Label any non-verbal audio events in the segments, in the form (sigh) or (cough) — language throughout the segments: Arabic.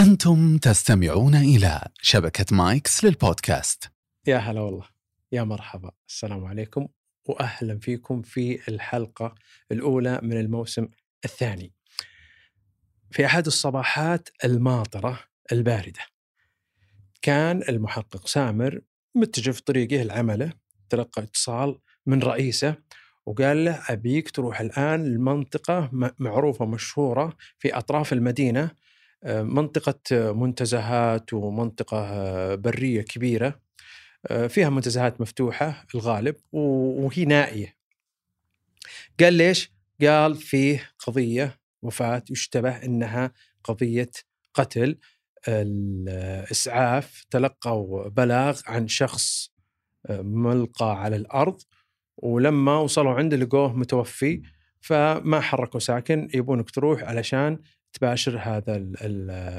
أنتم تستمعون إلى شبكة مايكس للبودكاست. يا هلا والله. يا مرحبا. السلام عليكم وأهلا فيكم في الحلقة الأولى من الموسم الثاني. في أحد الصباحات الماطرة الباردة كان المحقق سامر متجه في طريقه لعمله تلقى اتصال من رئيسه وقال له أبيك تروح الآن لمنطقة معروفة مشهورة في أطراف المدينة منطقة منتزهات ومنطقة برية كبيرة آه، فيها منتزهات مفتوحة الغالب وهي نائية. قال ليش؟ قال فيه قضية وفاة يشتبه إنها قضية قتل الإسعاف تلقوا بلاغ عن شخص ملقى على الأرض ولما وصلوا عنده لقوه متوفي فما حركوا ساكن يبونك تروح علشان تباشر هذا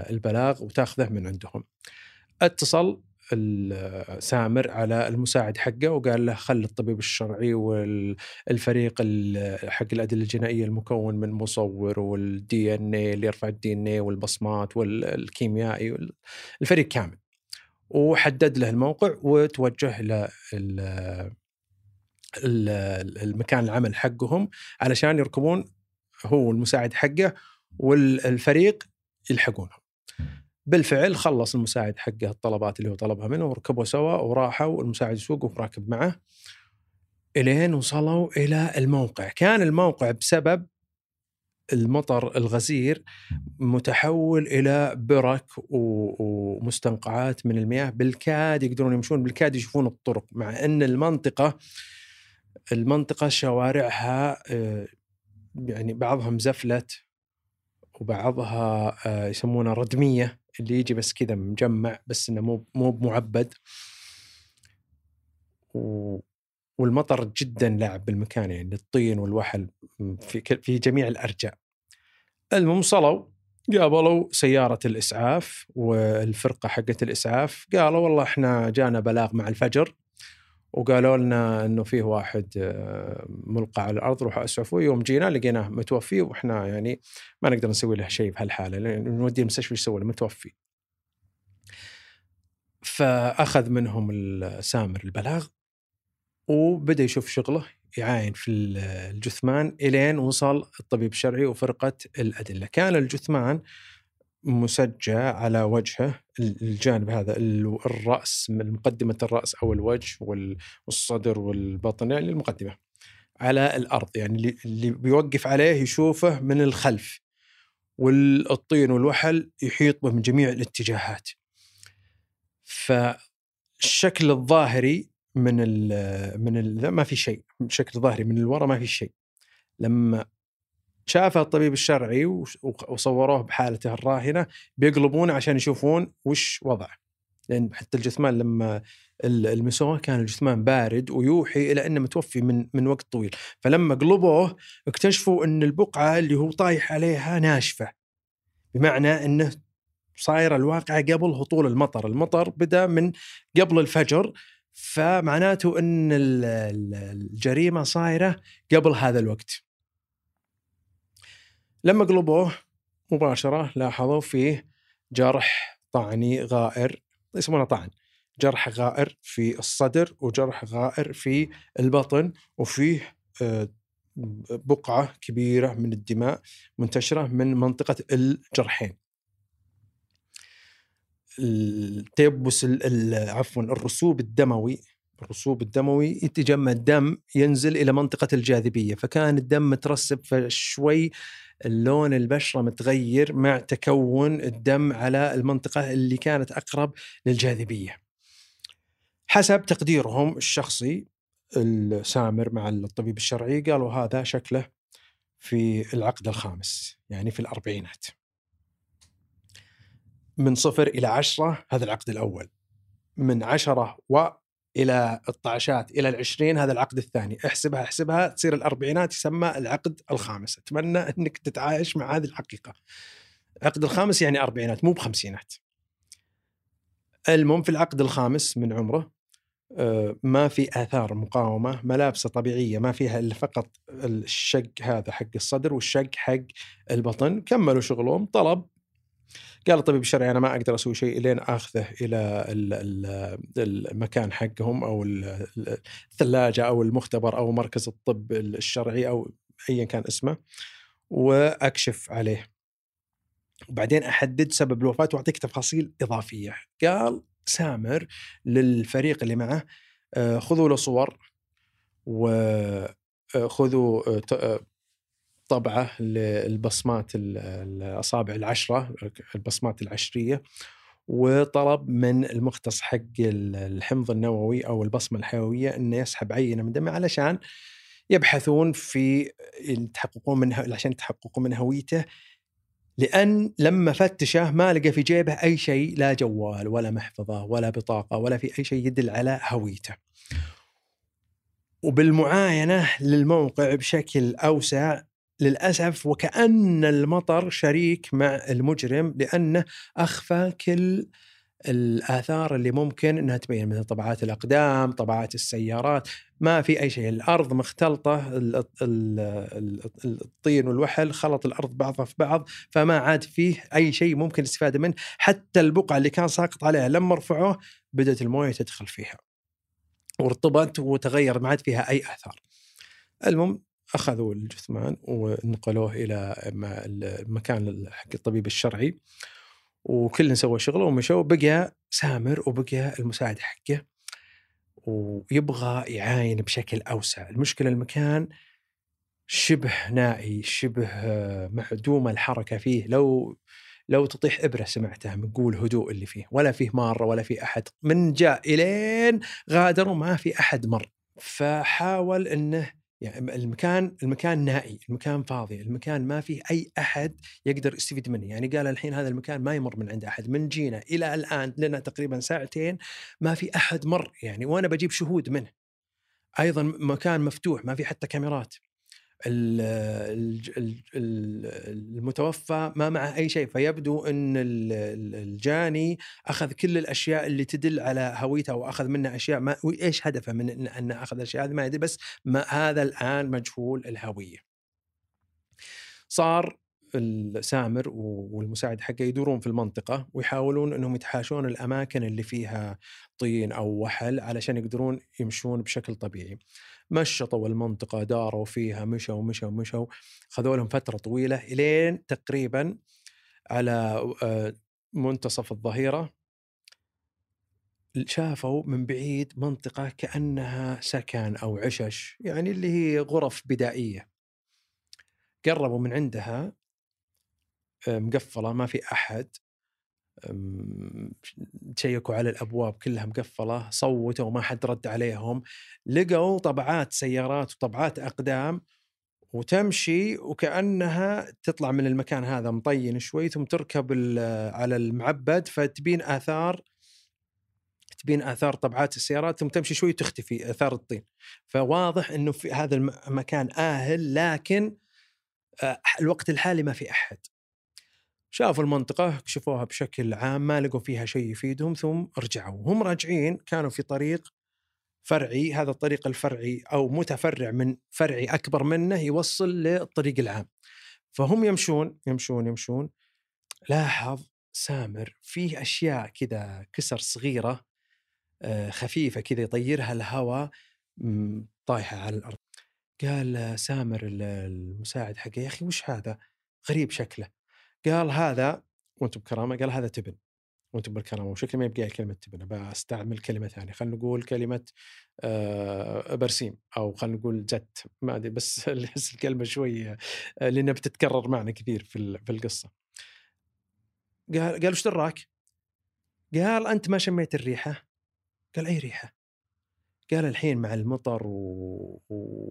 البلاغ وتاخذه من عندهم. اتصل سامر على المساعد حقه وقال له خل الطبيب الشرعي والفريق حق الأدلة الجنائية المكون من مصور والدي إن اي اللي يرفع الدي إن اي والبصمات والكيميائي الفريق كامل وحدد له الموقع وتوجه إلى المكان العمل حقهم علشان يركبون هو المساعد حقه والفريق يلحقونهم بالفعل خلص المساعد حقه الطلبات اللي هو طلبها منه وركبوا سوا وراحوا والمساعد يسوق وراكب معه إلين وصلوا إلى الموقع، كان الموقع بسبب المطر الغزير متحول إلى برك ومستنقعات من المياه بالكاد يقدرون يمشون بالكاد يشوفون الطرق مع إن المنطقة المنطقة شوارعها آه، يعني بعضها مزفلت وبعضها آه، يسمونها ردمية اللي يجي بس كذا مجمع بس إنه مو مو معبد والمطر جدا لاعب بالمكان يعني الطين والوحل في في جميع الأرجاء. المهم وصلوا قابلوا سيارة الإسعاف والفرقة حقت الإسعاف قالوا والله إحنا جانا بلاغ مع الفجر وقالوا لنا إنه فيه واحد آه، ملقى على الأرض روحوا اسعفوا يوم جينا لقيناه متوفي وإحنا يعني ما نقدر نسوي له شيء بهالحالة لأن نوديه المستشفى إيش له؟ متوفي. فأخذ منهم سامر البلاغ وبدأ يشوف شغله يعاين في الجثمان إلين وصل الطبيب الشرعي وفرقة الأدلة، كان الجثمان مسجع على وجهه الجانب هذا الرأس مقدمة الرأس أو الوجه والصدر والبطن يعني المقدمة على الأرض يعني اللي بيوقف عليه يشوفه من الخلف والطين والوحل يحيط به من جميع الاتجاهات. فالشكل الظاهري من من ما في شيء الشكل الظاهري من الوراء ما في شيء. لما شافه الطبيب الشرعي وصوروه بحالته الراهنة بيقلبونه عشان يشوفون وش وضعه. لأن حتى الجثمان لما المسوه كان الجثمان بارد ويوحي إلى إنه متوفي من من وقت طويل. فلما قلبوه اكتشفوا إن البقعة اللي هو طايح عليها ناشفة. بمعنى إنه صايرة الواقعة قبل هطول المطر. المطر بدأ من قبل الفجر فمعناته إن الجريمة صايرة قبل هذا الوقت. لما قلبوه مباشرة لاحظوا فيه جرح طعني غائر يسمونه طعن جرح غائر في الصدر وجرح غائر في البطن وفيه آه، بقعة كبيرة من الدماء منتشرة من منطقة الجرحين. التيبس عفوا الرسوب الدموي الرسوب الدموي يتجمع الدم ينزل إلى منطقة الجاذبية فكان الدم مترسب فشوي اللون البشرة متغير مع تكون الدم على المنطقة اللي كانت أقرب للجاذبية. حسب تقديرهم الشخصي السامر مع الطبيب الشرعي قالوا هذا شكله في العقد الخامس يعني في الأربعينات من صفر إلى عشرة هذا العقد الأول من عشرة إلى الطعشات إلى العشرين هذا العقد الثاني. احسبها احسبها تصير الأربعينات يسمى العقد الخامس. أتمنى إنك تتعايش مع هذه الحقيقة. العقد الخامس يعني أربعينات مو بخمسينات. المهم في العقد الخامس من عمره آه، ما في آثار مقاومة ملابسة طبيعية ما فيها إلا فقط الشق هذا حق الصدر والشق حق البطن. كملوا شغلهم طلب قال الطبيب الشرعي أنا ما أقدر أسوي شيء إلين آخذه إلى ال- ال- المكان حقهم أو ال- ال- الثلاجة أو المختبر أو مركز الطب الشرعي أو ايا كان اسمه وأكشف عليه. وبعدين أحدد سبب الوفاة وأعطيك تفاصيل إضافية. قال سامر للفريق اللي معه آه، خذوا له صور وخذوا طبعه للبصمات ال- الأصابع العشرة البصمات العشرية وطلب من المختص حق ال- الحمض النووي أو البصمة الحيوية إنه يسحب عينة من دمه علشان يبحثون في يتحققون من عشان يتحققون من هويته لأن لما فتشه ما لقى في جيبه أي شيء لا جوال ولا محفظة ولا بطاقة ولا في أي شيء يدل على هويته. وبالمعاينة للموقع بشكل أوسع للأسف وكأن المطر شريك مع المجرم لأنه أخفى كل الآثار اللي ممكن إنها تبين مثل طبعات الأقدام، طبعات السيارات، ما في أي شيء، الأرض مختلطة ال- ال- ال- الطين والوحل خلط الأرض بعضها في بعض فما عاد فيه أي شيء ممكن الاستفاده منه، حتى البقعة اللي كان ساقط عليها لما رفعوه بدأت الموية تدخل فيها. وارتبط وتغير ما عاد فيها أي آثار. المهم أخذوا الجثمان ونقلوه إلى المكان حق الطبيب الشرعي. وكلنا سوى شغله ومشوا بقى سامر وبقى المساعد حقه ويبغى يعاين بشكل أوسع، المشكلة المكان شبه نائي، شبه آه، معدوم الحركة فيه، لو لو تطيح إبرة سمعتها من قول هدوء اللي فيه، ولا فيه مارة ولا فيه أحد، من جاء إلين غادر وما في أحد مر، فحاول إنه يعني المكان المكان نائي، المكان فاضي، المكان ما فيه أي أحد يقدر يستفيد منه، يعني قال الحين هذا المكان ما يمر من عند أحد، من جينا إلى الآن لنا تقريبا ساعتين ما في أحد مر يعني وأنا بجيب شهود منه. أيضا مكان مفتوح ما في حتى كاميرات. المتوفى ما معه أي شيء فيبدو إن ال- ال- الجاني أخذ كل الأشياء اللي تدل على هويته وأخذ منها أشياء ما إيش هدفه من إن أخذ الأشياء هذه ما يدري بس ما هذا الآن مجهول الهوية. صار السامر والمساعد حقه يدورون في المنطقة ويحاولون إنهم يتحاشون الأماكن اللي فيها طين أو وحل علشان يقدرون يمشون بشكل طبيعي. مشطوا المنطقة داروا فيها مشوا مشوا مشوا. خذوا لهم فترة طويلة إلين تقريبا على آه، منتصف الظهيرة. شافوا من بعيد منطقة كأنها سكن أو عشش يعني اللي هي غرف بدائية. قربوا من عندها آه، مقفلة ما في أحد. أم، تشيكوا على الأبواب كلها مقفلة صوتوا وما حد رد عليهم لقوا طبعات سيارات وطبعات أقدام وتمشي وكأنها تطلع من المكان هذا مطين شوي ثم تركب على المعبد فتبين آثار تبين آثار طبعات السيارات ثم تمشي شوي وتختفي آثار الطين. فواضح إنه في هذا المكان آهل لكن آه، الوقت الحالي ما في أحد. شافوا المنطقة كشفوها بشكل عام ما لقوا فيها شيء يفيدهم ثم رجعوا. وهم راجعين كانوا في طريق فرعي هذا الطريق الفرعي أو متفرع من فرعي أكبر منه يوصل للطريق العام. فهم يمشون يمشون يمشون. لاحظ سامر فيه أشياء كذا كسر صغيرة آه، خفيفة كذا يطيرها الهواء طايحة على الأرض. قال سامر ال- المساعد حقه يا أخي وش هذا؟ غريب شكله. قال هذا وأنتم بكرامة قال هذا تبن. وأنتم بالكرامة. وشكلي ما يبقى كلمة تبن. بستعمل كلمة ثانية. خلينا نقول كلمة آه برسيم. أو خلينا نقول جت. ما أدري. بس (laughs) احس الكلمة شوي آه، لأنها بتتكرر معنا كثير في في القصة. قال قال وش دراك؟ قال أنت ما شميت الريحة؟ قال أي ريحة؟ قال الحين مع المطر و...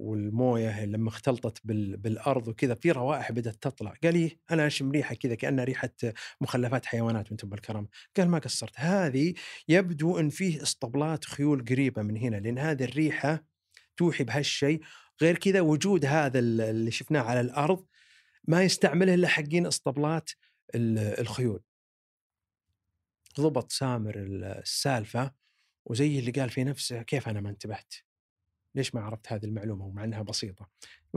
والموية لما اختلطت بال... بالأرض وكذا في روائح بدأت تطلع، قال لي أنا أشم ريحة كذا كانها ريحة مخلفات حيوانات وأنتم بالكرم، قال ما قصرت، هذه يبدو إن فيه اسطبلات خيول قريبة من هنا لأن هذه الريحة توحي بهالشيء، غير كذا وجود هذا ال- اللي شفناه على الأرض ما يستعمله إلا حقين اسطبلات ال- الخيول. ضبط سامر السالفة وزي اللي قال في نفسه كيف أنا ما انتبهت؟ ليش ما عرفت هذه المعلومة ومع إنها بسيطة؟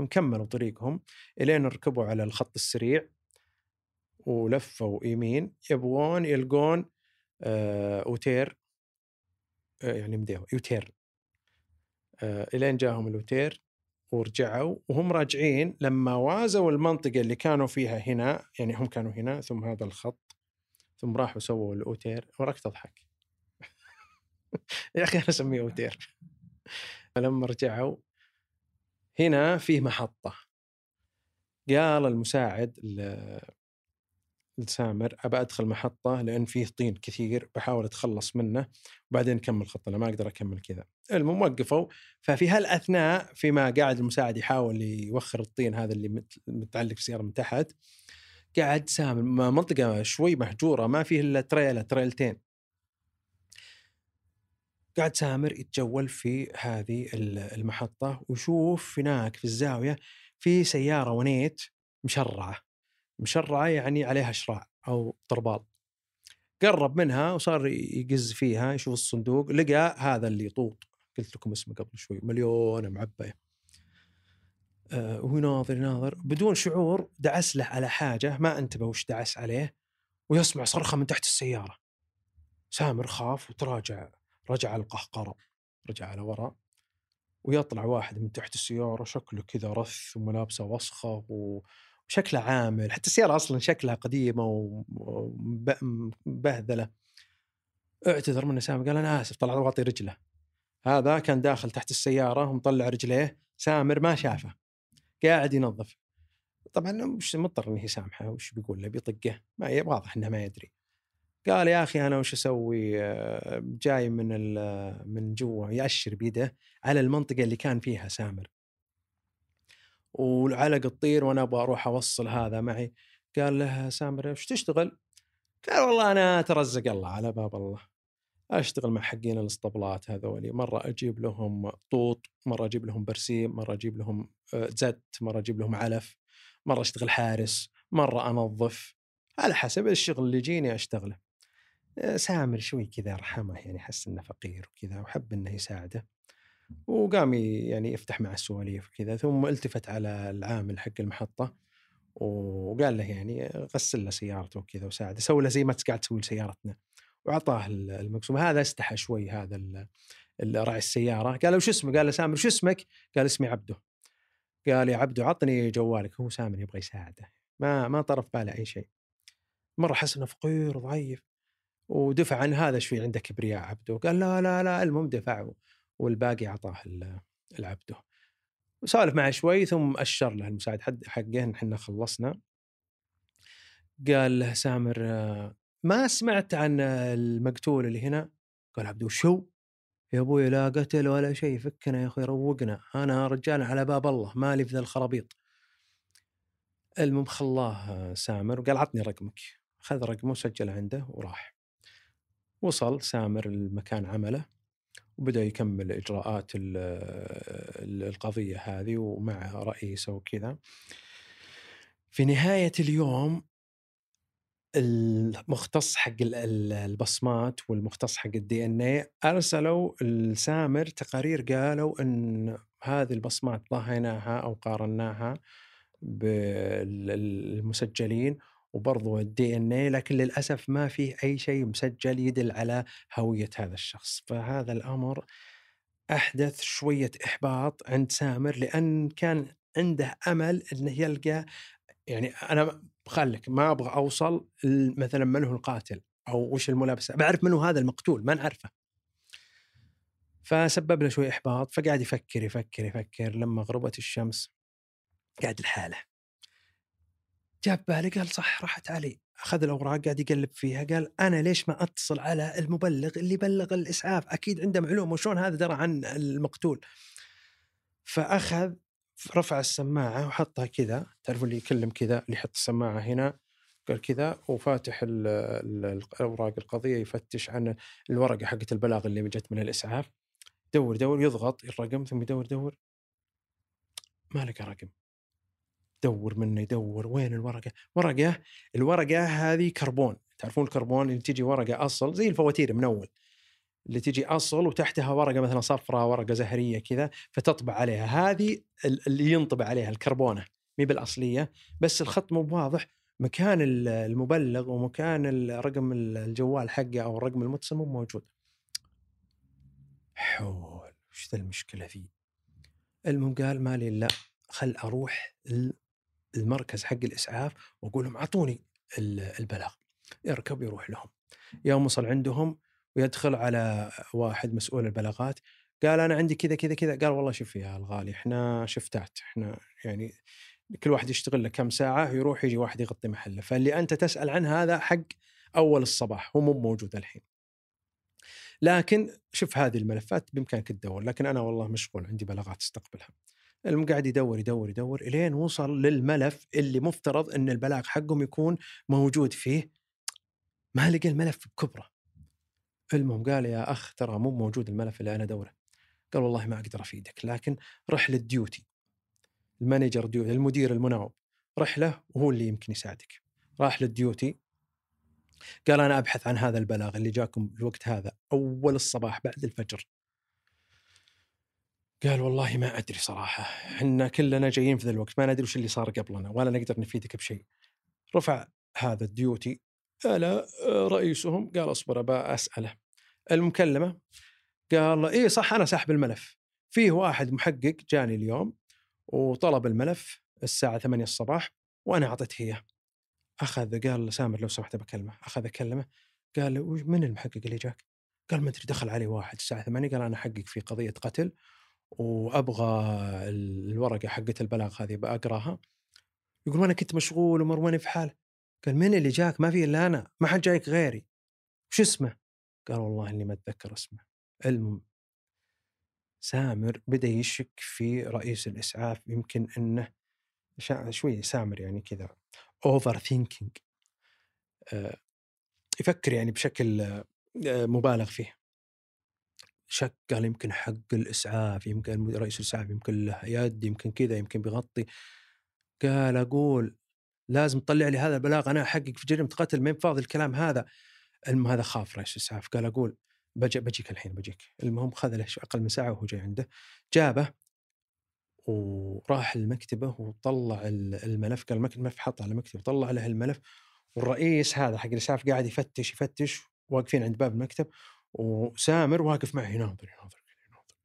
كملوا طريقهم إلين ركبوا على الخط السريع ولفوا يمين يبغون يلقون آه، أوتير آه، يعني مديو يوتير آه، إلين جاهم الأوتير ورجعوا وهم راجعين لما وازوا المنطقة اللي كانوا فيها هنا يعني هم كانوا هنا ثم هذا الخط ثم راحوا سووا الأوتير وراك تضحك يا أخي أنا أسميه أوتير. فلما رجعوا هنا فيه محطة. قال المساعد لسامر أبى أدخل محطة لأن فيه طين كثير بحاول أتخلص منه وبعدين نكمل خطة أنا ما أقدر أكمل كذا. المهم وقفوا. ففي هالأثناء فيما قاعد المساعد يحاول يوخر الطين هذا اللي متعلق في السياره من تحت قاعد سامر منطقة شوي مهجوره ما فيه إلا تريلا تريلتين. قاعد سامر يتجول في هذه المحطة ويشوف هناك في الزاوية في سيارة ونيت مشرعة. مشرعة يعني عليها شراع أو طربال. قرب منها وصار يقز فيها يشوف الصندوق لقى هذا اللي طوط قلت لكم اسمه قبل شوي مليون معبأة أه وهو ناظر يناظر. بدون شعور دعس له على حاجة ما أنتبه وش دعس عليه ويسمع صرخة من تحت السيارة. سامر خاف وتراجع. رجع القهقرة رجع على وراء ويطلع واحد من تحت السيارة شكله كذا رث وملابسه وسخة وشكله عامل حتى السيارة أصلا شكلها قديمة ومبهذلة اعتذر من سامر قال أنا آسف طلع واطي رجله. هذا كان داخل تحت السيارة ومطلع رجليه. سامر ما شافه قاعد ينظف. طبعا مش مضطر إنه يسامحه؟ وش بيقول له؟ بيطقه. ما واضح إنه ما يدري. قال يا أخي أنا وش أسوي؟ جاي من من جوا يأشر بيده على المنطقة اللي كان فيها سامر. والعلق تطير وأنا أبغى أروح أوصل هذا معي. قال له سامر وش تشتغل؟ قال والله أنا أترزق الله على باب الله. أشتغل مع حقين الاسطبلات هذولي. مرة أجيب لهم طوط مرة أجيب لهم برسيم مرة أجيب لهم آه، زت مرة أجيب لهم علف مرة أشتغل حارس مرة أنظف. على حسب الشغل اللي يجيني أشتغله. سامر شوي كذا رحمه يعني حس إنه فقير وكذا وحب إنه يساعده. وقام يعني يفتح مع السواليف وكذا ثم التفت على العامل حق المحطة وقال له يعني غسل له سيارته وكذا وساعده سوى له زي ما قاعد تسوي لسيارتنا. واعطاه المقسوم هذا استحى شوي هذا راعي السيارة. قال له اسمه؟ قال له سامر شو اسمك؟ قال اسمي عبده. قال يا عبده عطني جوالك هو سامر يبغى يساعده. ما ما طرف باله أي شيء. مرة حس إنه فقير وضعيف. ودفع عن هذا شوي عنده كبرياء عبده. قال لا لا لا المهم دفع والباقي أعطاه العبده وسولف معه شوي ثم أشر له المساعد حد حقه إحنا خلصنا. قال له سامر ما سمعت عن المقتول اللي هنا؟ قال عبدو شو؟ يا أبوي لا قتل ولا شيء فكنا يا أخوي روقنا. أنا رجال على باب الله مالي في ذا الخرابيط. المهم خلاه سامر وقال عطني رقمك. خذ رقمه وسجل عنده وراح. وصل سامر لمكان عمله وبدأ يكمل إجراءات القضية هذه ومع رئيسه وكذا. في نهاية اليوم المختص حق البصمات والمختص حق ال DNA أرسلوا لسامر تقارير قالوا إن هذه البصمات ضاهيناها أو قارناها بالمسجلين وبرضو ال DNA لكن للأسف ما فيه أي شيء مسجل يدل على هوية هذا الشخص. فهذا الأمر أحدث شوية إحباط عند سامر لأن كان عنده أمل إنه يلقى يعني أنا خلك ما أبغى أوصل مثلا من هو القاتل أو وش الملابسة بعرف منو هذا المقتول ما نعرفه فسبب له شوي إحباط فقاعد يفكر يفكر يفكر لما غربت الشمس قاعد لحاله. جاب باله قال صح راحت علي أخذ الأوراق قاعد يقلب فيها قال أنا ليش ما أتصل على المبلغ اللي بلغ الإسعاف؟ أكيد عنده معلومة وشلون هذا درى عن المقتول. فأخذ رفع السماعة وحطها كذا تعرفوا اللي يكلم كذا اللي يحط السماعة هنا قال كذا وفاتح الأوراق القضية يفتش عن الورقة حقت البلاغ اللي جت من الإسعاف. دور دور يضغط الرقم ثم يدور دور. ما لقى رقم. دور منه يدور وين الورقة؟ ورقة الورقة هذه كربون. تعرفون الكربون اللي تجي ورقة أصل؟ زي الفواتير من أول. اللي تجي أصل وتحتها ورقة مثلا صفراء ورقة زهرية كذا فتطبع عليها. هذه اللي ينطبع عليها الكربونة. مي بالأصلية. بس الخط مو واضح مكان ال- المبلغ ومكان رقم الجوال حقه أو الرقم المتصل مو موجود. حول. وش ذا المشكلة فيه؟ المهم قال مالي إلا خل أروح المركز حق الإسعاف واقول لهم أعطوني ال- البلاغ. يركب يروح لهم. يوم وصل عندهم ويدخل على واحد مسؤول البلاغات قال أنا عندي كذا كذا كذا. قال والله شوف يا الغالي إحنا شفتات إحنا يعني كل واحد يشتغل له كم ساعة يروح يجي واحد يغطي محله. فاللي أنت تسأل عنه هذا حق أول الصباح هو مو موجود الحين. لكن شوف هذه الملفات بإمكانك تدور لكن أنا والله مشغول عندي بلاغات أستقبلها. قاعد يدور يدور يدور إلين وصل للملف اللي مفترض إن البلاغ حقهم يكون موجود فيه. ما لقى الملف بكبره. المهم قال يا أخ ترى مو موجود الملف اللي أنا أدوره. قال والله ما أقدر أفيدك لكن رح لل duty. ال manager duty المدير المناوب رح له وهو اللي يمكن يساعدك. راح لل duty. قال أنا أبحث عن هذا البلاغ اللي جاكم الوقت هذا أول الصباح بعد الفجر. قال والله ما أدري صراحة إحنا كلنا جايين في ذا الوقت ما ندري وش اللي صار قبلنا ولا نقدر نفيدك بشيء. رفع هذا الديوتي إلى رئيسهم قال اصبر ابى أسأله. المكلمة قال اي صح أنا ساحب الملف. فيه واحد محقق جاني اليوم وطلب الملف الساعة 8 الصباح وأنا أعطيته إياه. اخذ قال سامر لو سمحت بكلمة. أخذ اكلمه قال من المحقق اللي جاك؟ قال ما أدري دخل علي واحد الساعة 8 قال أنا أحقق في قضية قتل وأبغى الورقة حقت البلاغ هذه بقراها يقول وأنا كنت مشغول ومرماني في حالة. قال من اللي جاك؟ ما في إلا أنا. ما حد جايك غيري. وش اسمه؟ قال والله إني ما أتذكر اسمه. المهم سامر بدأ يشك في رئيس الإسعاف. يمكن إنه شوي سامر يعني كذا. overthinking يفكر يعني بشكل آه، مبالغ فيه. شك قال يمكن حق الإسعاف يمكن رئيس الإسعاف يمكن له يد يمكن كذا يمكن بيغطي. قال أقول لازم تطلع لي هذا البلاغ أنا أحقق في جريمة قتل ما فاضي الكلام هذا. المهم هذا خاف رئيس الإسعاف. قال أقول بجي بجيك الحين بجيك. المهم خذ له أقل من ساعة وهو جاي عنده. جابه وراح لمكتبه وطلع ال- الملف. قال الملف حطه على مكتبه طلع له الملف والرئيس هذا حق الإسعاف قاعد يفتش يفتش واقفين عند باب المكتب وسامر واقف معه يناظر يناظر يناظر.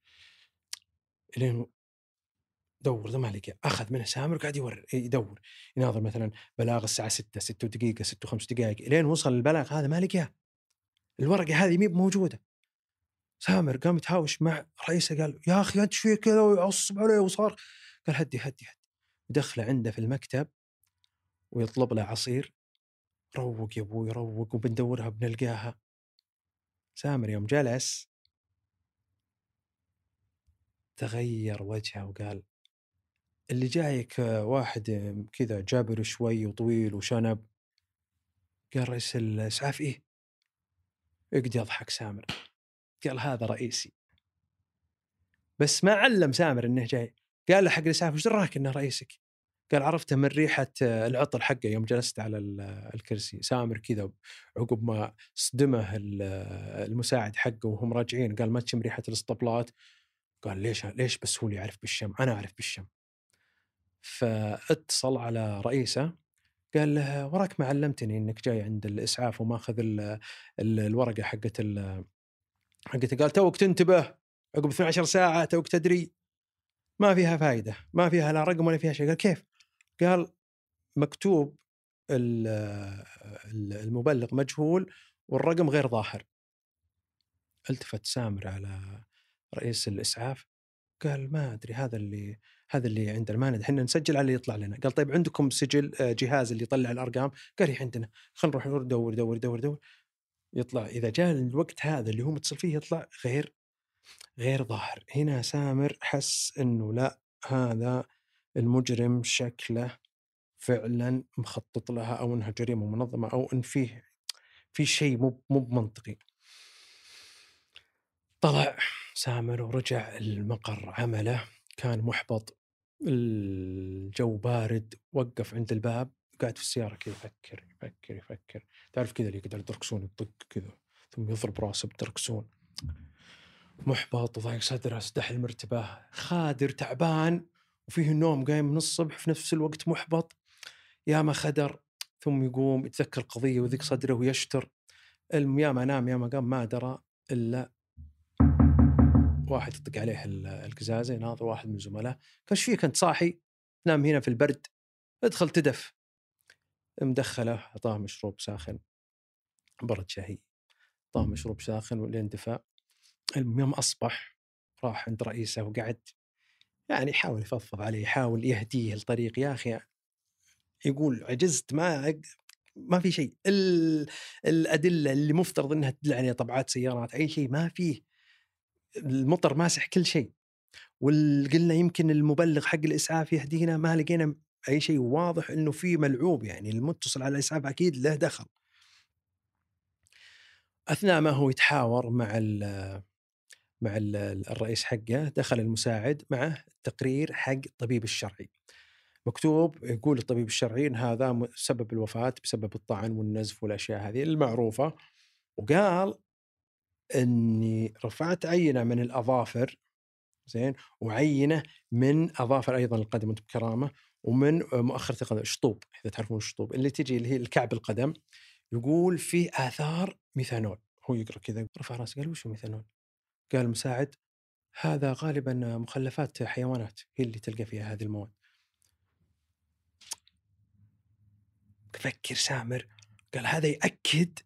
إلين دور ذا ما لقى أخذ منه سامر قاعد يور يدور يناظر مثلا بلاغ الساعة 6 6 دقيقه 6 و5 دقائق إلين وصل البلاغ هذا ما لقاه الورقة هذه مي موجودة. سامر قام يتهاوش مع رئيسه قال يا أخي أنت فيه كذا ويعصب عليه وصار قال هدي هدي هدي. دخله عنده في المكتب ويطلب له عصير. روق يا أبوي روق وبندورها بنلقاها. سامر يوم جلس. تغير وجهه وقال اللي جايك واحد كذا جابر شوي وطويل وشنب. قال رئيس الإسعاف إيه يقعد يضحك سامر. قال هذا رئيسي. بس ما علم سامر إنه جاي. قال له حق الإسعاف وش دراك إنه رئيسك؟ قال عرفته من ريحة العطر حقه يوم جلست على ال- الكرسي سامر كذا عقب ما صدمه ال- المساعد حقه وهم راجعين قال ما تشم ريحة الاسطبلات؟ قال ليش ليش بس هو اللي يعرف بالشم؟ أنا أعرف بالشم. فاتصل على رئيسه قال له وراك ما علمتني إنك جاي عند الإسعاف وماخذ ال- ال- الورقة حقت حقته قال توك تنتبه عقب 12 ساعة توك تدري. ما فيها فائده ما فيها لا رقم ولا فيها شيء. قال كيف؟ قال مكتوب ال- ال- المبلغ مجهول والرقم غير ظاهر. التفت سامر على رئيس الإسعاف قال ما أدري هذا اللي هذا اللي عندنا ما ندري إحنا نسجل على اللي يطلع لنا. قال طيب عندكم سجل آه، جهاز اللي يطلع الأرقام؟ قال عندنا. خلينا نروح ندور دور دور دور. يطلع إذا جاء الوقت هذا اللي هو متصل فيه يطلع غير غير ظاهر. هنا سامر حس إنه لا هذا المجرم شكله فعلا مخطط لها أو إنها جريمة منظمة أو إن فيه في شيء مو مو بمنطقي. طلع سامر ورجع المقر عمله. كان محبط الجو بارد وقف عند الباب قاعد في السيارة كذا يفكر يفكر يفكر. تعرف كذا اللي يقدر الدركسون يطق كذا ثم يضرب راسه بدركسون. محبط وضايق صدره سدح المرتبة. خادر تعبان. وفيه النوم قايم من الصبح في نفس الوقت محبط يا ما خدر ثم يقوم يتذكر القضية ويضيق صدره ويشتر يا ما نام يا ما قام ما درى إلا واحد يطق عليه ال- القزازة يناظر واحد من زملائه. قال إيش فيك أنت صاحي؟ نام هنا في البرد ادخل تدف. مدخله أعطاه مشروب ساخن برد شهي. أعطاه مشروب ساخن ولين دفى. المهم أصبح راح عند رئيسه وقعد. يعني يحاول يفضفض عليه يحاول يهديه الطريق يا أخي يقول عجزت ما ما في شيء ال- الأدلة اللي مفترض إنها تدل عليها طبعات سيارات أي شيء ما فيه المطر ماسح كل شيء وقلنا يمكن المبلغ حق الإسعاف يهدينا ما لقينا أي شيء واضح إنه في ملعوب يعني المتصل على الإسعاف أكيد له دخل. أثناء ما هو يتحاور مع مع ال الرئيس حقه دخل المساعد معه تقرير حق الطبيب الشرعي. مكتوب يقول الطبيب الشرعي إن هذا سبب الوفاة بسبب الطعن والنزف والأشياء هذه المعروفة وقال إني رفعت عينة من الأظافر زين؟ وعينة من أظافر أيضا القدم وأنتم بكرامة ومن مؤخرة القدم شطوب إذا تعرفون الشطوب اللي تجي اللي هي الكعب القدم يقول في آثار ميثانول. هو يقرأ كذا رفع رأسه قال وش ميثانول؟ قال المساعد هذا غالبا مخلفات حيوانات هي اللي تلقى فيها هذه المواد. فكر سامر قال هذا يأكد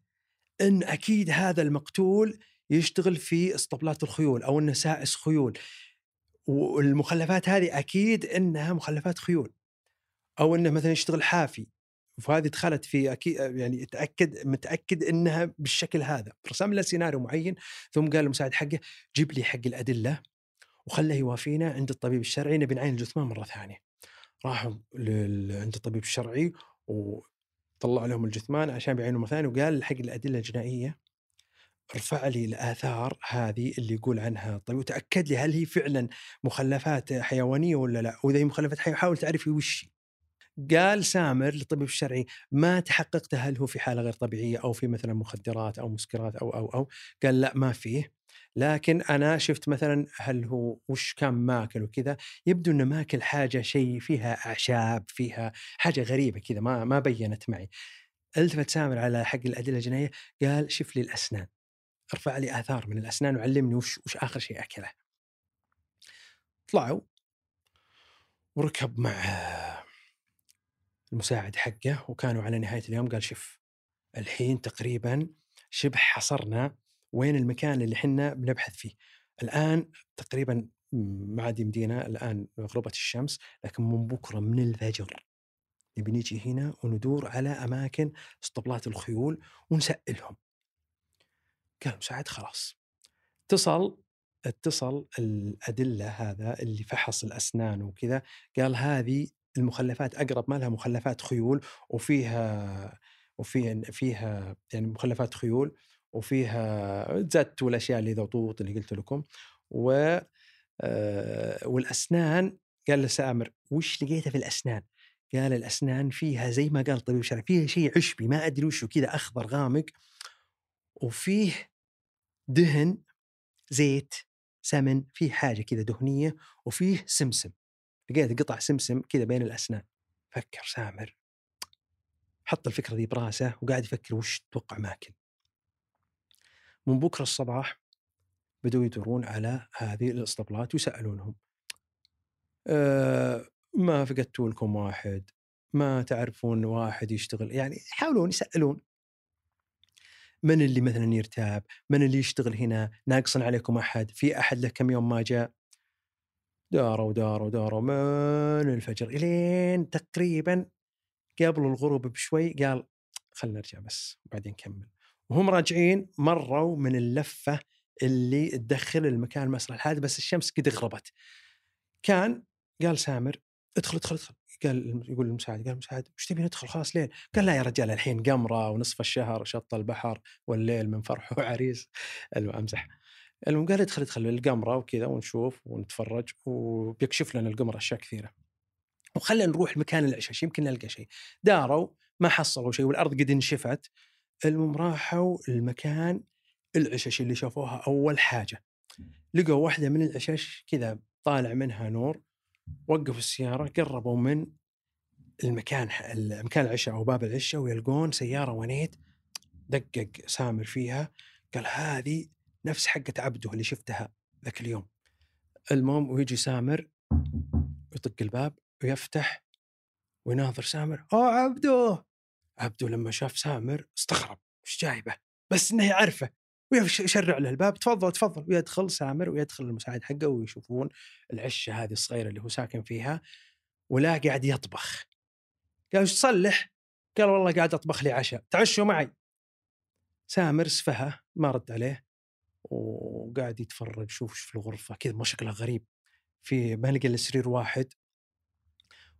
إن أكيد هذا المقتول يشتغل في اسطبلات الخيول أو إنه سائس خيول. والمخلفات هذه أكيد إنها مخلفات خيول أو إنه مثلا يشتغل حافي. فهذه دخلت في أكيد يعني تاكد متأكد إنها بالشكل هذا. رسم له سيناريو معين ثم قال المساعد حقه جيب لي حق الأدلة وخله يوافينا عند الطبيب الشرعي نبي نعين الجثمان مرة ثانية. راحوا لل- عند الطبيب الشرعي وطلع لهم الجثمان عشان بيعينوا مرة ثانية وقال حق الأدلة الجنائية ارفع لي الآثار هذه اللي يقول عنها الطبيب. وتأكد لي هل هي فعلا مخلفات حيوانية ولا لا. وإذا هي مخلفات حيوانيه حاول تعرفي وش هي. قال سامر للطبيب الشرعي ما تحققت هل هو في حالة غير طبيعية أو في مثلا مخدرات أو مسكرات أو أو أو؟ قال لا ما فيه. لكن أنا شفت مثلا هل هو وش كان ماكل وكذا يبدو إنه ماكل حاجة شيء فيها أعشاب فيها حاجة غريبة كذا ما ما بينت معي. ألتفت سامر على حق الأدلة الجنائية قال شوف لي الأسنان ارفع لي آثار من الأسنان وعلمني وش وش آخر شيء أكله. طلعوا وركب مع المساعد حقه وكانوا على نهاية اليوم قال شوف الحين تقريبا شبه حصرنا وين المكان اللي حنا بنبحث فيه. الآن تقريبا ما عاد يمدينا الآن غربت الشمس لكن من بكرة من الفجر نبي نجي هنا وندور على أماكن اسطبلات الخيول ونسألهم. قال مساعد خلاص. اتصل اتصل الأدلة هذا اللي فحص الأسنان وكذا قال هذه المخلفات أقرب ما لها مخلفات خيول وفيها وفيها فيها يعني مخلفات خيول وفيها زت والأشياء اللي ذا طوط اللي قلت لكم و آه، والأسنان قال لسامر وش لقيته في الأسنان؟ قال الأسنان فيها زي ما قال الطبيب الشرعي فيها شيء عشبي ما أدري وشو كذا أخضر غامق وفيه دهن زيت سمن فيه حاجة كذا دهنية وفيه سمسم لقيت قطع سمسم كذا بين الأسنان. فكر سامر. حط الفكرة دي براسه وقاعد يفكر وش توقع ماكل. من بكرة الصباح بدأوا يدورون على هذه الأسطبلات ويسألونهم. أه ما فقدتوا لكم واحد؟ ما تعرفون واحد يشتغل؟ يعني يحاولون يسألون. من اللي مثلا يرتاب؟ من اللي يشتغل هنا؟ ناقصا عليكم أحد؟ في أحد له كم يوم ما جاء؟ داروا داروا داروا من الفجر إلين تقريبا قبل الغروب بشوي قال خلنا نرجع بس وبعدين نكمل. وهم راجعين مروا من اللفة اللي تدخل المكان مسرح الحادث بس الشمس قد غربت. كان قال سامر ادخل ادخل ادخل. قال يقول المساعد قال المساعد وش تبي ندخل خلاص ليل قال لا يا رجال الحين قمرة ونصف الشهر شط البحر والليل من فرح وعريس. امزح. المهم قال ادخل ادخل القمره وكذا ونشوف ونتفرج وبيكشف لنا القمر أشياء كثيرة. وخلينا نروح مكان العشاش يمكن نلقى شيء داروا ما حصلوا شيء والأرض قد انشفت. المهم راحوا المكان العشش اللي شافوها أول حاجة. لقوا واحدة من العشش كذا طالع منها نور وقفوا السيارة قربوا من المكان مكان العشاء أو باب العشاء ويلقون سيارة ونيت دقق سامر فيها. قال هذه نفس حقة عبده اللي شفتها ذاك اليوم. المهم ويجي سامر يطق الباب ويفتح ويناظر سامر أوه عبده! عبده لما شاف سامر استغرب إيش جايبه؟ بس إنه يعرفه ويشرع له الباب تفضل تفضل. ويدخل سامر ويدخل المساعد حقه ويشوفون العشة هذه الصغيرة اللي هو ساكن فيها ولا قاعد يطبخ. قال إيش تصلح؟ قال والله قاعد أطبخ لي عشاء تعشوا معي. سامر سفها ما رد عليه. وقاعد يتفرج شوف في الغرفة كذا ما شكلها غريب. في ما لقى إلا سرير واحد.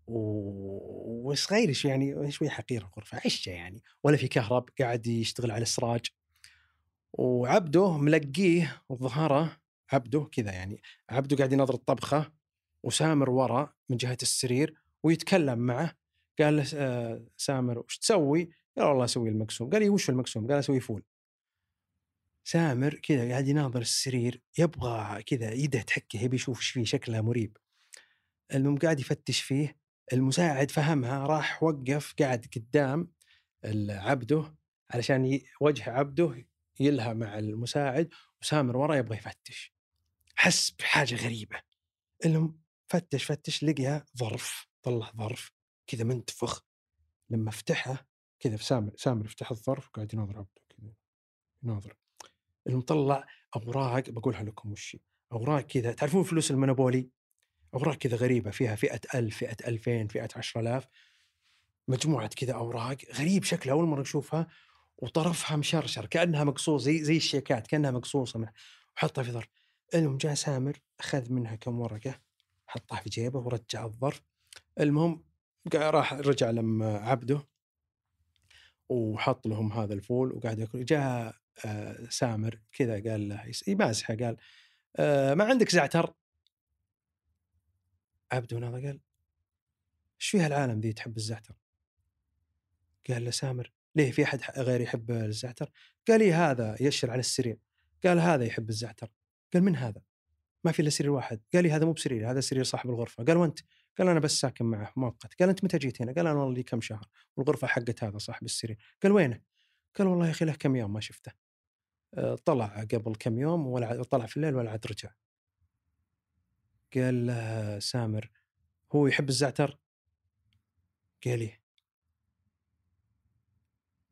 و... وصغير يعني شوي حقير الغرفة؟ عشة يعني. ولا في كهرب قاعد يشتغل على السراج. وعبده ملقيه وظهره عبده كذا يعني عبده قاعد ينظر الطبخة وسامر ورا من جهة السرير ويتكلم معه. قال له آه، سامر وش تسوي؟ قال والله أسوي المقسوم. قال لي وش المقسوم؟ قال أسوي فول. سامر كذا قاعد يناظر السرير يبغى كذا يده تحكه يبي يشوف إيش فيه شكله مريب. المهم قاعد يفتش فيه المساعد فهمها راح وقف قاعد قدام عبده علشان وجه عبده يلها مع المساعد وسامر ورا يبغى يفتش. حس بحاجة غريبة. المهم فتش فتش لقى ظرف طلع ظرف كذا منتفخ. لما فتحه كذا سامر سامر فتح الظرف وقاعد يناظر عبده كذا يناظر. المطلع اوراق بقولها لكم وش أوراق كذا تعرفون فلوس المونوبولي؟ أوراق كذا غريبة فيها فئة 1000 فئة 2000 فئة 10000 مجموعة كذا أوراق غريب شكلها أول مرة اشوفها وطرفها مشرشر كأنها مقصوص زي زي الشيكات كأنها مقصوصة وحطها في ظرف. المهم جاء سامر أخذ منها كم ورقة حطها في جيبه ورجع الظرف. المهم راح رجع لما عبده وحط لهم هذا الفول وقاعد ياكل. جاء سامر كذا قال له يمازحه قال آه، ما عندك زعتر؟ عبده ناظر قال إيش فيها العالم ذي تحب الزعتر؟ قال له سامر ليه في أحد غير يحب الزعتر؟ قال لي هذا يشر على السرير. قال هذا يحب الزعتر. قال من هذا؟ ما في إلا سرير واحد. قال لي هذا مو بسرير هذا سرير صاحب الغرفة. قال وأنت؟ قال أنا بس ساكن معه مؤقت. قال أنت متى جيت هنا؟ قال أنا والله لي كم شهر والغرفة حقت هذا صاحب السرير. قال وينه؟ قال والله يا أخي له كم يوم ما شفته. آه، طلع قبل كم يوم ولا طلع في الليل ولا عاد رجع. قال له سامر هو يحب الزعتر؟ قال لي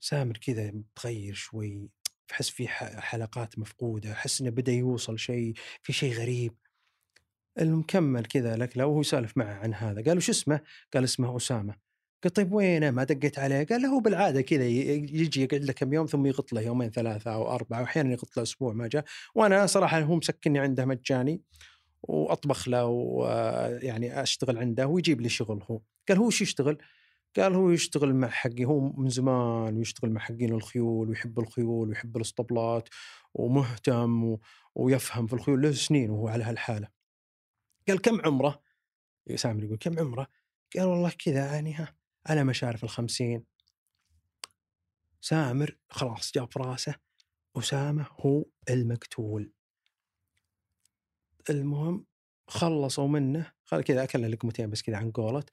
سامر كذا متغير شوي أحس في حلقات مفقودة أحس إنه بدأ يوصل شيء في شيء غريب. المكمل كذا لك لو هو يسولف معه عن هذا. قال وش اسمه؟ قال اسمه أسامة. قال طيب وينه ما دقيت عليه؟ قال له هو بالعادة كذا يجي يقعد له كم يوم ثم يغط له يومين ثلاثة أو أربعة واحيانا يغط له أسبوع ما جاء وأنا صراحة هو مسكني عنده مجاني وأطبخ له ويعني أشتغل عنده ويجيب لي شغل هو قال هو وش يشتغل؟ قال هو يشتغل مع حقي هو من زمان ويشتغل مع حقين الخيول ويحب الخيول ويحب الأسطبلات ومهتم و... ويفهم في الخيول له سنين وهو على هالحالة. قال كم عمره؟ سامر يقول كم عمره؟ قال والله كذا يعني ها على مشارف الخمسين. سامر خلاص جاب راسه أسامة هو المقتول. المهم خلصوا منه خل كذا أكل لقمتين بس كذا عن قولة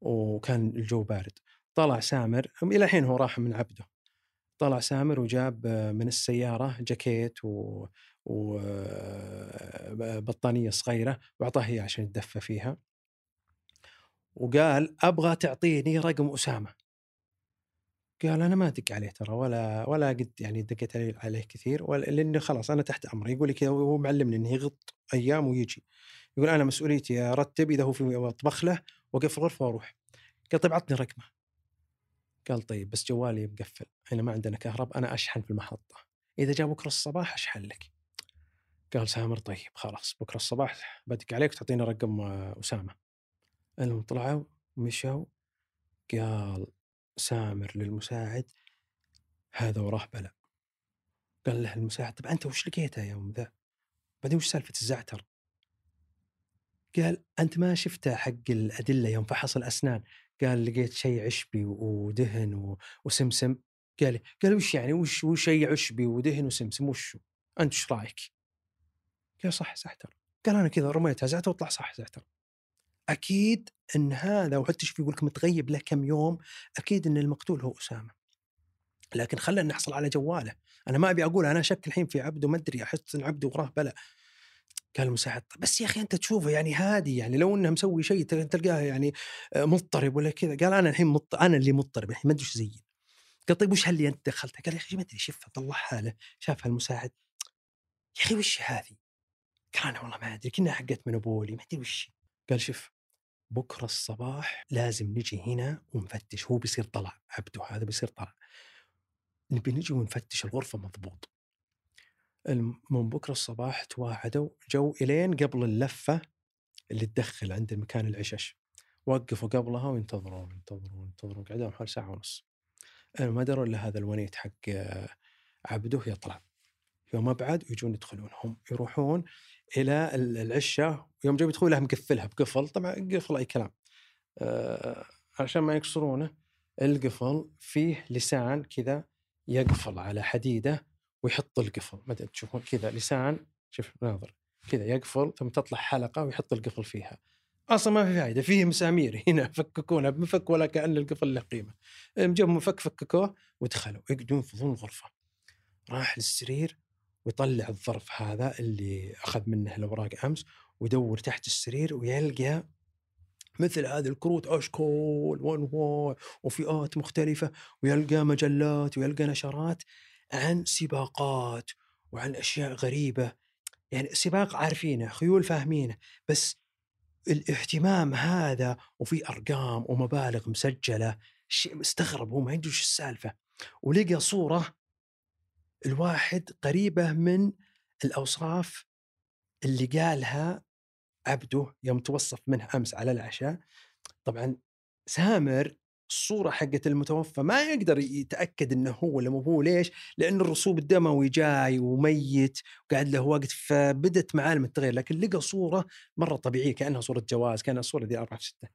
وكان الجو بارد. طلع سامر إلى الحين هو راح من عبده. طلع سامر وجاب من السيارة جاكيت و وبطانيه صغيرة وأعطاه إياه عشان يتدفى فيها. وقال أبغى تعطيني رقم أسامة. قال أنا ما أدق عليه ترى ولا ولا قد يعني دقيت عليه, عليه كثير لأنه خلاص أنا تحت امره يقول لي كذا وهو معلمني إنه يغط أيام ويجي. يقول أنا مسؤوليتي ارتب إذا هو في أطبخ له واقفل الغرفه وأروح. قال طيب عطني رقمه. قال طيب بس جوالي مقفل. إحنا ما عندنا كهرب أنا أشحن في المحطة. إذا جاء بكرة الصباح أشحن لك. قال سامر طيب خلاص بكرة الصباح بدق عليك تعطيني رقم أسامة. المهم طلعوا ومشوا قال سامر للمساعد هذا وراه بلاء قال له المساعد طب أنت وش لقيته يوم ذا؟ بعدين وش سالفة الزعتر؟ قال أنت ما شفته حق الأدلة يوم فحص الأسنان قال لقيت شيء عشبي ودهن وسمسم قال قال وش يعني وش وش شيء عشبي ودهن وسمسم وشو؟ أنت إيش رأيك؟ قال صح زعتر قال أنا كذا رميتها زعتر وطلع صح زعتر أكيد إن هذا وحتى شوف يقول لك متغيب له كم يوم أكيد إن المقتول هو أسامة. لكن خلينا نحصل على جواله. أنا ما أبي أقول أنا شك الحين في عبده ما أدري أحس إن عبده وراه بلا. قال المساعد "طيب بس يا أخي أنت تشوفه يعني هادي يعني لو إنه مسوي شيء تلقاه يعني آه، مضطرب ولا كذا. قال أنا الحين مضطرب أنا اللي مضطرب الحين ما أدري إيش زيي قال طيب وش اللي أنت دخلته؟ قال يا أخي ما أدري شفها طلعها له شافها المساعد يا أخي وش هذه؟ قال أنا والله ما أدري كنا حقت منوبولي ما أدري وش. قال شوف بكرة الصباح لازم نجي هنا ونفتش هو بيصير طلع عبده هذا بيصير طلع. نبي نجي ونفتش الغرفة مضبوط. من بكرة الصباح تواعدوا جو إلين قبل اللفة اللي تدخل عند مكان العشش. وقفوا قبلها وينتظرون ينتظرون ينتظرون قعدوا حوالي ساعة ونص. ما دروا إلا هذا الونيت حق آه، عبده يطلع. يوم أبعد ويجون يدخلون هم يروحون إلى ال- العشه يوم جاوا يدخلون لها مقفلها بقفل طبعا قفل أي كلام. آه، عشان ما يكسرونه القفل فيه لسان كذا يقفل على حديده ويحط القفل. ما تشوفون كذا لسان شوف ناظر كذا يقفل ثم تطلع حلقة ويحط القفل فيها. أصلا ما في فائده فيه مسامير هنا (laughs) فككونها بمفك ولا كأن القفل له قيمة. جابوا مفك فككوه ودخلوا يقعدون ينفضون الغرفة. راح للسرير ويطلع الظرف هذا اللي أخذ منه الأوراق أمس ويدور تحت السرير ويلقى مثل هذه الكروت اشكال وانواع وفئات مختلفة ويلقى مجلات ويلقى نشرات عن سباقات وعن أشياء غريبة. يعني سباق عارفينه خيول فاهمينه بس الاهتمام هذا وفي أرقام ومبالغ مسجلة شيء مستغرب هو ما إيش السالفة. ولقى صورة الواحد قريبة من الأوصاف اللي قالها عبده يوم توصف منه أمس على العشاء. طبعا سامر الصورة حقت المتوفى ما يقدر يتأكد إنه هو ولا مو هو ليش؟ لأن الرسوب الدموي جاي وميت وقاعد له وقت فبدت معالم التغير لكن لقى صورة مرة طبيعية كأنها صورة جواز كأنها الصورة دي 4 في 6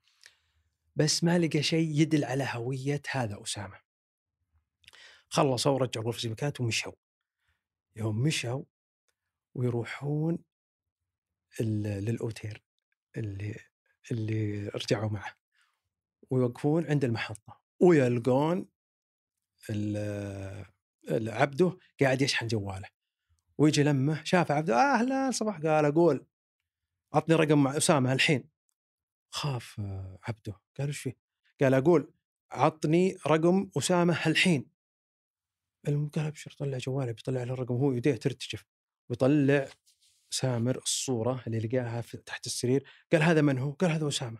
بس ما لقى شيء يدل على هوية هذا أسامة. خلصوا ورجعوا ما كانت ومشوا يوم مشوا ويروحون للاوتير اللي اللي رجعوا معه. ويوقفون عند المحطة ويلقون عبده قاعد يشحن جواله. ويجي لمه شاف عبده أهلا صباح. قال أقول عطني رقم مع أسامة الحين. خاف عبده. قال إيش فيه؟ قال أقول عطني رقم أسامة الحين. ابشر طلع جواله بيطلع له الرقم هو يديه ترتجف ويطلع سامر الصورة اللي لقاها تحت السرير قال هذا من هو؟ قال هذا اسامه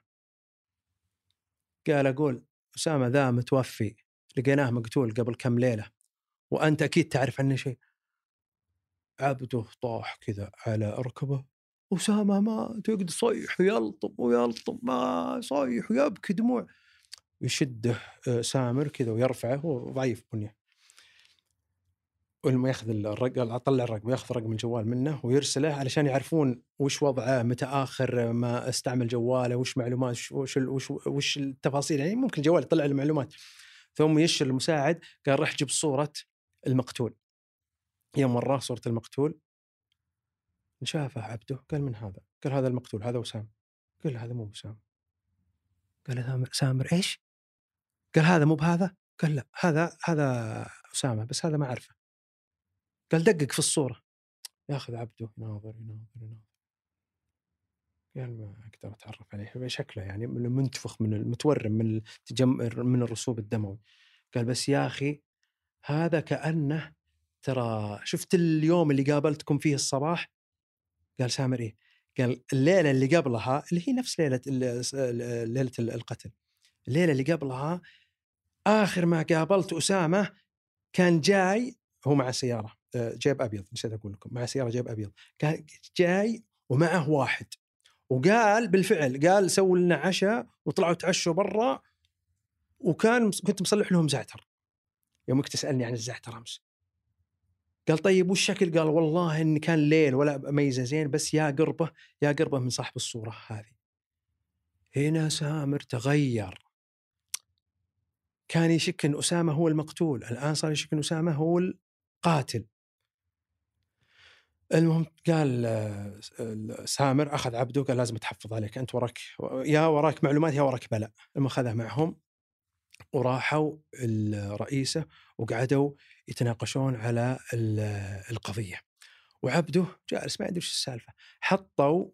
قال أقول اسامه ذا متوفي لقيناه مقتول قبل كم ليلة وأنت أكيد تعرف عنه شيء. عبده طاح كذا على ركبه اسامه ما تقعد يصيح ويلطم ويلطم ما يصيح ويبكي دموع. يشده آه، سامر كذا ويرفعه هو ضعيف بنية. ولما ياخذ الرقم طلع الرقم ياخذ رقم الجوال منه ويرسله علشان يعرفون وش وضعه متى آخر ما استعمل جواله وش معلومات وش وش, وش, التفاصيل يعني ممكن الجوال يطلع المعلومات ثم يشر المساعد قال راح جيب صورة المقتول يوم وراه صورة المقتول شافه عبده قال من هذا؟ قال هذا المقتول هذا وسام قال هذا مو وسام قال سامر إيش؟ قال هذا مو بهذا؟ قال لا هذا هذا اسامه بس هذا ما أعرفه قال دقق في الصورة. ياخذ عبده يناظر يناظر يناظر. قال ما أقدر أتعرف عليه. شكله يعني من المنتفخ من المتورم من التجمر من الرسوب الدموي. قال بس يا أخي هذا كأنه ترى شفت اليوم اللي قابلتكم فيه الصباح؟ قال سامر إيه؟ قال الليلة اللي قبلها اللي هي نفس ليلة ليلة القتل. الليلة اللي قبلها آخر ما قابلت أسامة كان جاي هو مع سيارة. جيب أبيض نسيت أقول لكم مع سيارة جيب أبيض كان جاي ومعه واحد وقال بالفعل قال سووا لنا عشاء وطلعوا تعشوا برا وكان كنت مصلح لهم زعتر يومك تسألني عن الزعتر أمس قال طيب وش الشكل؟ قال والله إن كان ليل ولا ميزة زين بس يا قربه يا قربه من صاحب الصورة هذه. هنا سامر تغير. كان يشك إن أسامة هو المقتول، الآن صار يشك إن أسامة هو القاتل. المهم قال آه، سامر أخذ عبده قال لازم تحفظ عليك أنت وراك يا وراك معلومات يا وراك بلاء. المهم أخذها معهم وراحوا الرئيسة وقعدوا يتناقشون على القضية. وعبده جالس ما ادري وش السالفة حطوا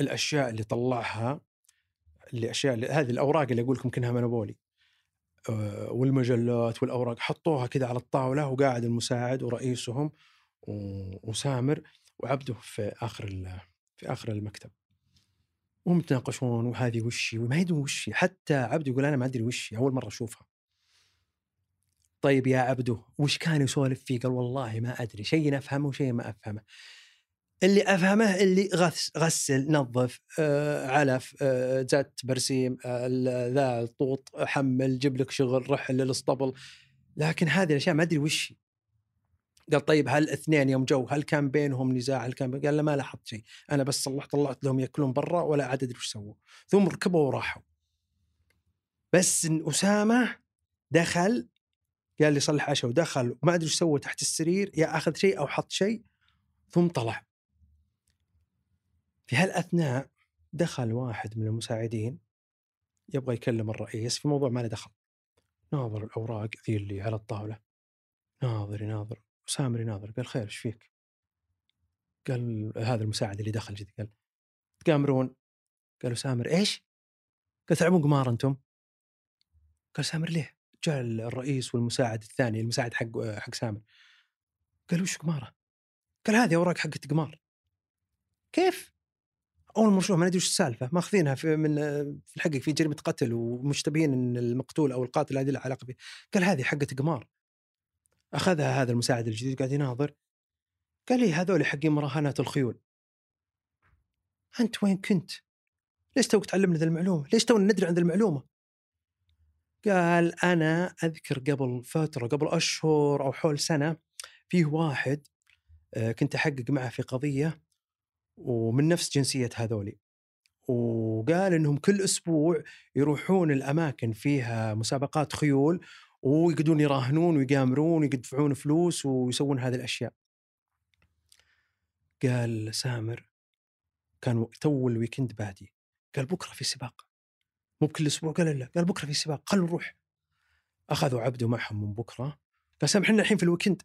الأشياء اللي طلعها اللي أشياء اللي هذه الأوراق اللي أقول لكم كأنها منابولي آه، والمجلات والأوراق حطوها كذا على الطاولة وقاعد المساعد ورئيسهم وسامر وعبده في آخر في آخر المكتب. وهم يتناقشون وهذه وشي وما يدرون وشي حتى عبده يقول أنا ما أدري وشي أول مرة أشوفها. طيب يا عبده وش كان يسولف فيه؟ قال والله ما أدري شيء أفهمه وشيء ما أفهمه. اللي أفهمه اللي غس غسل نظف آه علف آه زت برسيم آه ذا الطوط حمل جيب لك شغل رحل للاسطبل لكن هذه الأشياء ما أدري وش قال طيب هل اثنين يوم جو هل كان بينهم نزاع هل كان قال لا ما لاحظت شيء. أنا بس صلحت طلعت لهم يأكلون برا ولا عاد ادري وش سووا. ثم ركبوا وراحوا. بس إن أسامة دخل قال لي صلح عشاء ودخل وما أدري إيش سوى تحت السرير يا أخذ شيء أو حط شيء ثم طلع. في هالأثناء دخل واحد من المساعدين يبغى يكلم الرئيس في موضوع ما له دخل. ناظر الأوراق ذي اللي على الطاولة. ناظر. يناظر وسامر يناظر قال خير إيش فيك؟ قال هذا المساعد اللي دخل جدي قال تقامرون قالوا سامر إيش؟ قال تلعبون قمار أنتم؟ قال سامر ليه؟ جاء الرئيس والمساعد الثاني المساعد حق حق سامر قال وش قمارة؟ قال هذه أوراق حقت قمار كيف؟ أول مرة ما ندري وش السالفة ماخذينها في من في الحقيقة في جريمة قتل ومشتبهين إن المقتول أو القاتل هذه له علاقة به قال هذه حقت قمار أخذها هذا المساعد الجديد قاعد يناظر قال لي هذول حقين مراهنات الخيول أنت وين كنت؟ ليش توك تعلمنا ذا المعلومة؟ ليش تونا ندري عن ذا المعلومة؟ قال أنا أذكر قبل فترة قبل أشهر أو حول سنة فيه واحد آه، كنت أحقق معه في قضية ومن نفس جنسية هذولي وقال إنهم كل أسبوع يروحون الأماكن فيها مسابقات خيول ويقعدون يراهنون ويقامرون ويدفعون فلوس ويسوون هذه الأشياء. قال سامر كان تو ال weekend بادي. قال بكرة في سباق مو بكل أسبوع قال لا قال بكرة في سباق خلوا نروح. أخذوا عبده معهم من بكرة. قال سامر إحنا الحين في ال weekend.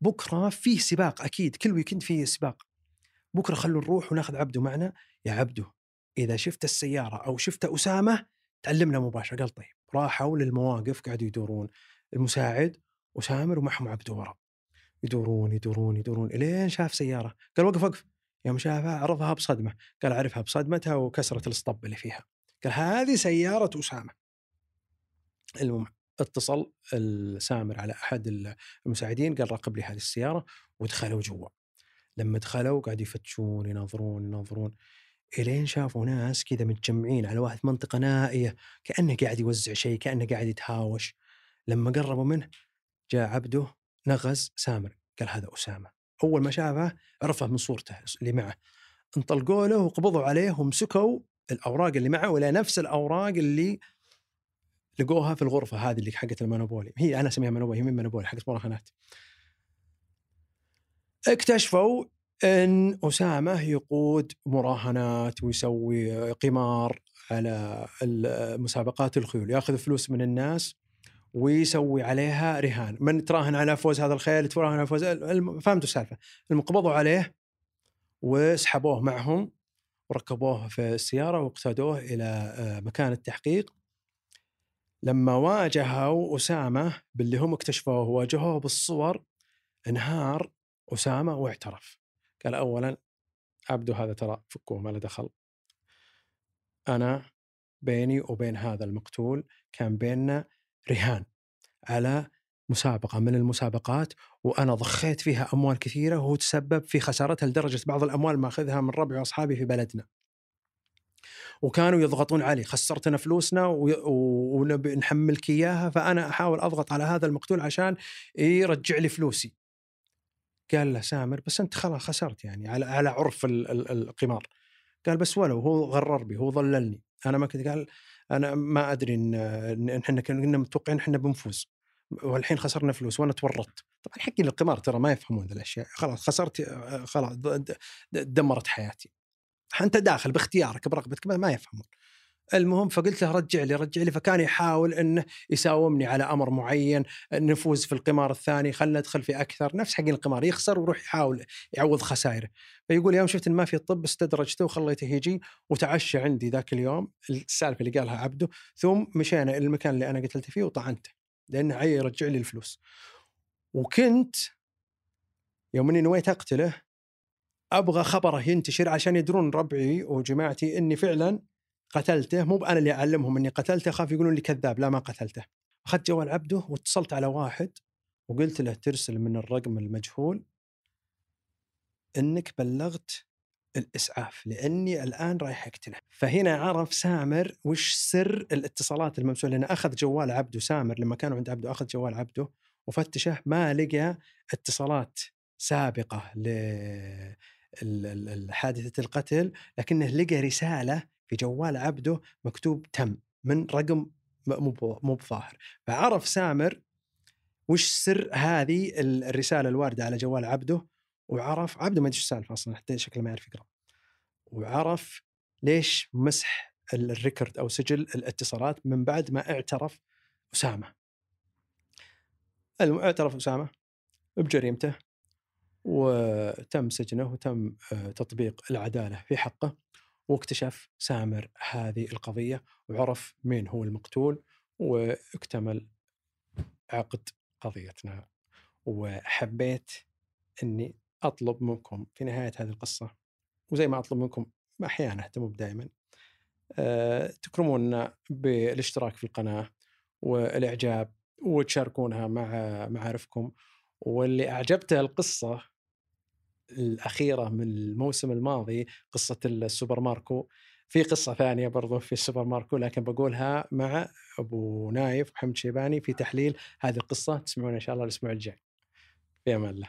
بكرة فيه سباق أكيد كل ويكند فيه سباق. بكرة خلوا نروح وناخذ عبده معنا. يا عبده إذا شفت السيارة أو شفت أسامة تعلمنا مباشرة. قال طيب. راحوا للمواقف قاعدوا يدورون. المساعد وسامر ومعهم عبده ورا. يدورون يدورون يدورون إلين شاف سيارة. قال وقف وقف. يوم شافها عرفها بصدمة. قال أعرفها بصدمتها وكسرت الاسطب اللي فيها. قال هذه سيارة أسامة. المهم اتصل السامر على أحد المساعدين قال راقب لي هذه السيارة ودخلوا جوا. لما دخلوا قاعد يفتشون يناظرون يناظرون. إلين شافوا ناس كذا متجمعين على واحد منطقة نائية كأنه قاعد يوزع شيء كأنه قاعد يتهاوش. لما قربوا منه جاء عبده نغز سامر قال هذا أسامة. أول ما شافه عرفه من صورته اللي معه. انطلقوا له وقبضوا عليه ومسكوا الأوراق اللي معه ولا نفس الأوراق اللي لقوها في الغرفة هذه اللي حقت المونوبولي. هي أنا أسميها مونوبولي هي من مونوبولي حقت مراهنات اكتشفوا أن أسامة يقود مراهنات ويسوي قمار على مسابقات الخيول ياخذ فلوس من الناس ويسوي عليها رهان. من تراهن على فوز هذا الخيل تراهن على فوز فهمتوا السالفة. المقبضوا عليه وسحبوه معهم وركبوه في السيارة واقتادوه إلى آه، مكان التحقيق. لما واجهوا أسامة باللي هم اكتشفوه واجهوه بالصور انهار أسامة واعترف. قال اولا عبده هذا ترى فكوه ما له دخل. أنا بيني وبين هذا المقتول كان بيننا رهان على مسابقة من المسابقات وأنا ضخيت فيها أموال كثيرة وهو تسبب في خسارتها لدرجة بعض الأموال ما أخذها من ربعي وأصحابي في بلدنا. وكانوا يضغطون علي خسرتنا فلوسنا ونحملك إياها فأنا أحاول أضغط على هذا المقتول عشان يرجع لي فلوسي. قال له سامر بس أنت خلاص خسرت يعني على على عرف القمار. قال بس ولو هو غرر بي هو ضللني أنا ما كنت قال أنا ما أدري إن إحنا كنا متوقعين إحنا بنفوز. والحين خسرنا فلوس وأنا تورطت. طبعا حقين القمار ترى ما يفهمون ذي الأشياء. خلاص خسرت آه، خلاص د- د- دمرت حياتي. أنت داخل باختيارك برغبتك ما يفهمون. المهم فقلت له رجع لي رجع لي فكان يحاول انه يساومني على أمر معين نفوز في القمار الثاني خلنا ندخل في أكثر نفس حق القمار يخسر ويروح يحاول يعوض خسائره فيقول يوم شفت ان ما في الطب استدرجته وخليته يجي وتعشى عندي ذاك اليوم السالفة اللي قالها عبده ثم مشينا إلى المكان اللي أنا قتلت فيه وطعنته لأنه عي يرجع لي الفلوس. وكنت يوم إني نويت أقتله أبغى خبره ينتشر عشان يدرون ربعي وجماعتي إني فعلا قتلته مو أنا اللي أعلمهم إني قتلته خاف يقولون لي كذاب. لا ما قتلته. أخذت جوال عبده واتصلت على واحد وقلت له ترسل من الرقم المجهول إنك بلغت الإسعاف لأني الآن رايح أقتله. فهنا عرف سامر وش سر الاتصالات الممسوحة. لأنه أخذ جوال عبده سامر لما كانوا عند عبده أخذ جوال عبده وفتشه ما لقى اتصالات سابقة لحادثه القتل لكنه لقى رسالة في جوال عبده مكتوب تم من رقم مو مو بظاهر. فعرف سامر وش سر هذه الرسالة الواردة على جوال عبده وعرف عبده ما ادري السالفة أصلا حتى شكله ما يعرف يقرأ. وعرف ليش مسح ال- الريكورد أو سجل الاتصالات من بعد ما اعترف أسامة. اعترف أسامة بجريمته وتم سجنه وتم آه، تطبيق العدالة في حقه. واكتشف سامر هذه القضية وعرف مين هو المقتول واكتمل عقد قضيتنا. وحبيت إني أطلب منكم في نهاية هذه القصة وزي ما أطلب منكم أحيانا مو دائما أه تكرمونا بالاشتراك في القناة والإعجاب وتشاركونها مع معارفكم. واللي أعجبته القصة الأخيرة من الموسم الماضي قصة السوبر ماركو. في قصة ثانية برضو في السوبر ماركو لكن بقولها مع أبو نايف وحمد شيباني في تحليل هذه القصة. تسمعون إن شاء الله الأسبوع الجاي. في أمان الله.